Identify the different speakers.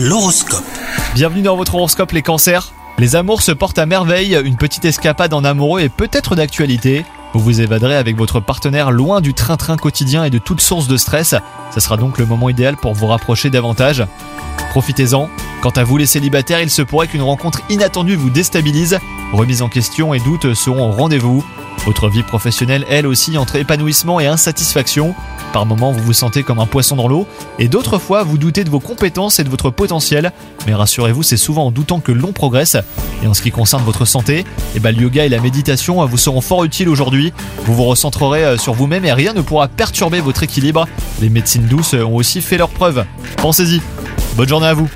Speaker 1: L'horoscope.
Speaker 2: Bienvenue dans votre horoscope les cancers. Les amours se portent à merveille, une petite escapade en amoureux est peut-être d'actualité. Vous vous évaderez avec votre partenaire loin du train-train quotidien et de toute source de stress. Ce sera donc le moment idéal pour vous rapprocher davantage. Profitez-en. Quant à vous les célibataires, il se pourrait qu'une rencontre inattendue vous déstabilise. Remise en question et doutes seront au rendez-vous. Votre vie professionnelle, elle aussi, entre épanouissement et insatisfaction. Par moments, vous vous sentez comme un poisson dans l'eau, et d'autres fois, vous doutez de vos compétences et de votre potentiel. Mais rassurez-vous, c'est souvent en doutant que l'on progresse. Et en ce qui concerne votre santé, eh ben, le yoga et la méditation vous seront fort utiles aujourd'hui. Vous vous recentrerez euh, sur vous-même et rien ne pourra perturber votre équilibre. Les médecines douces ont aussi fait leur preuve. Pensez-y. Bonne journée à vous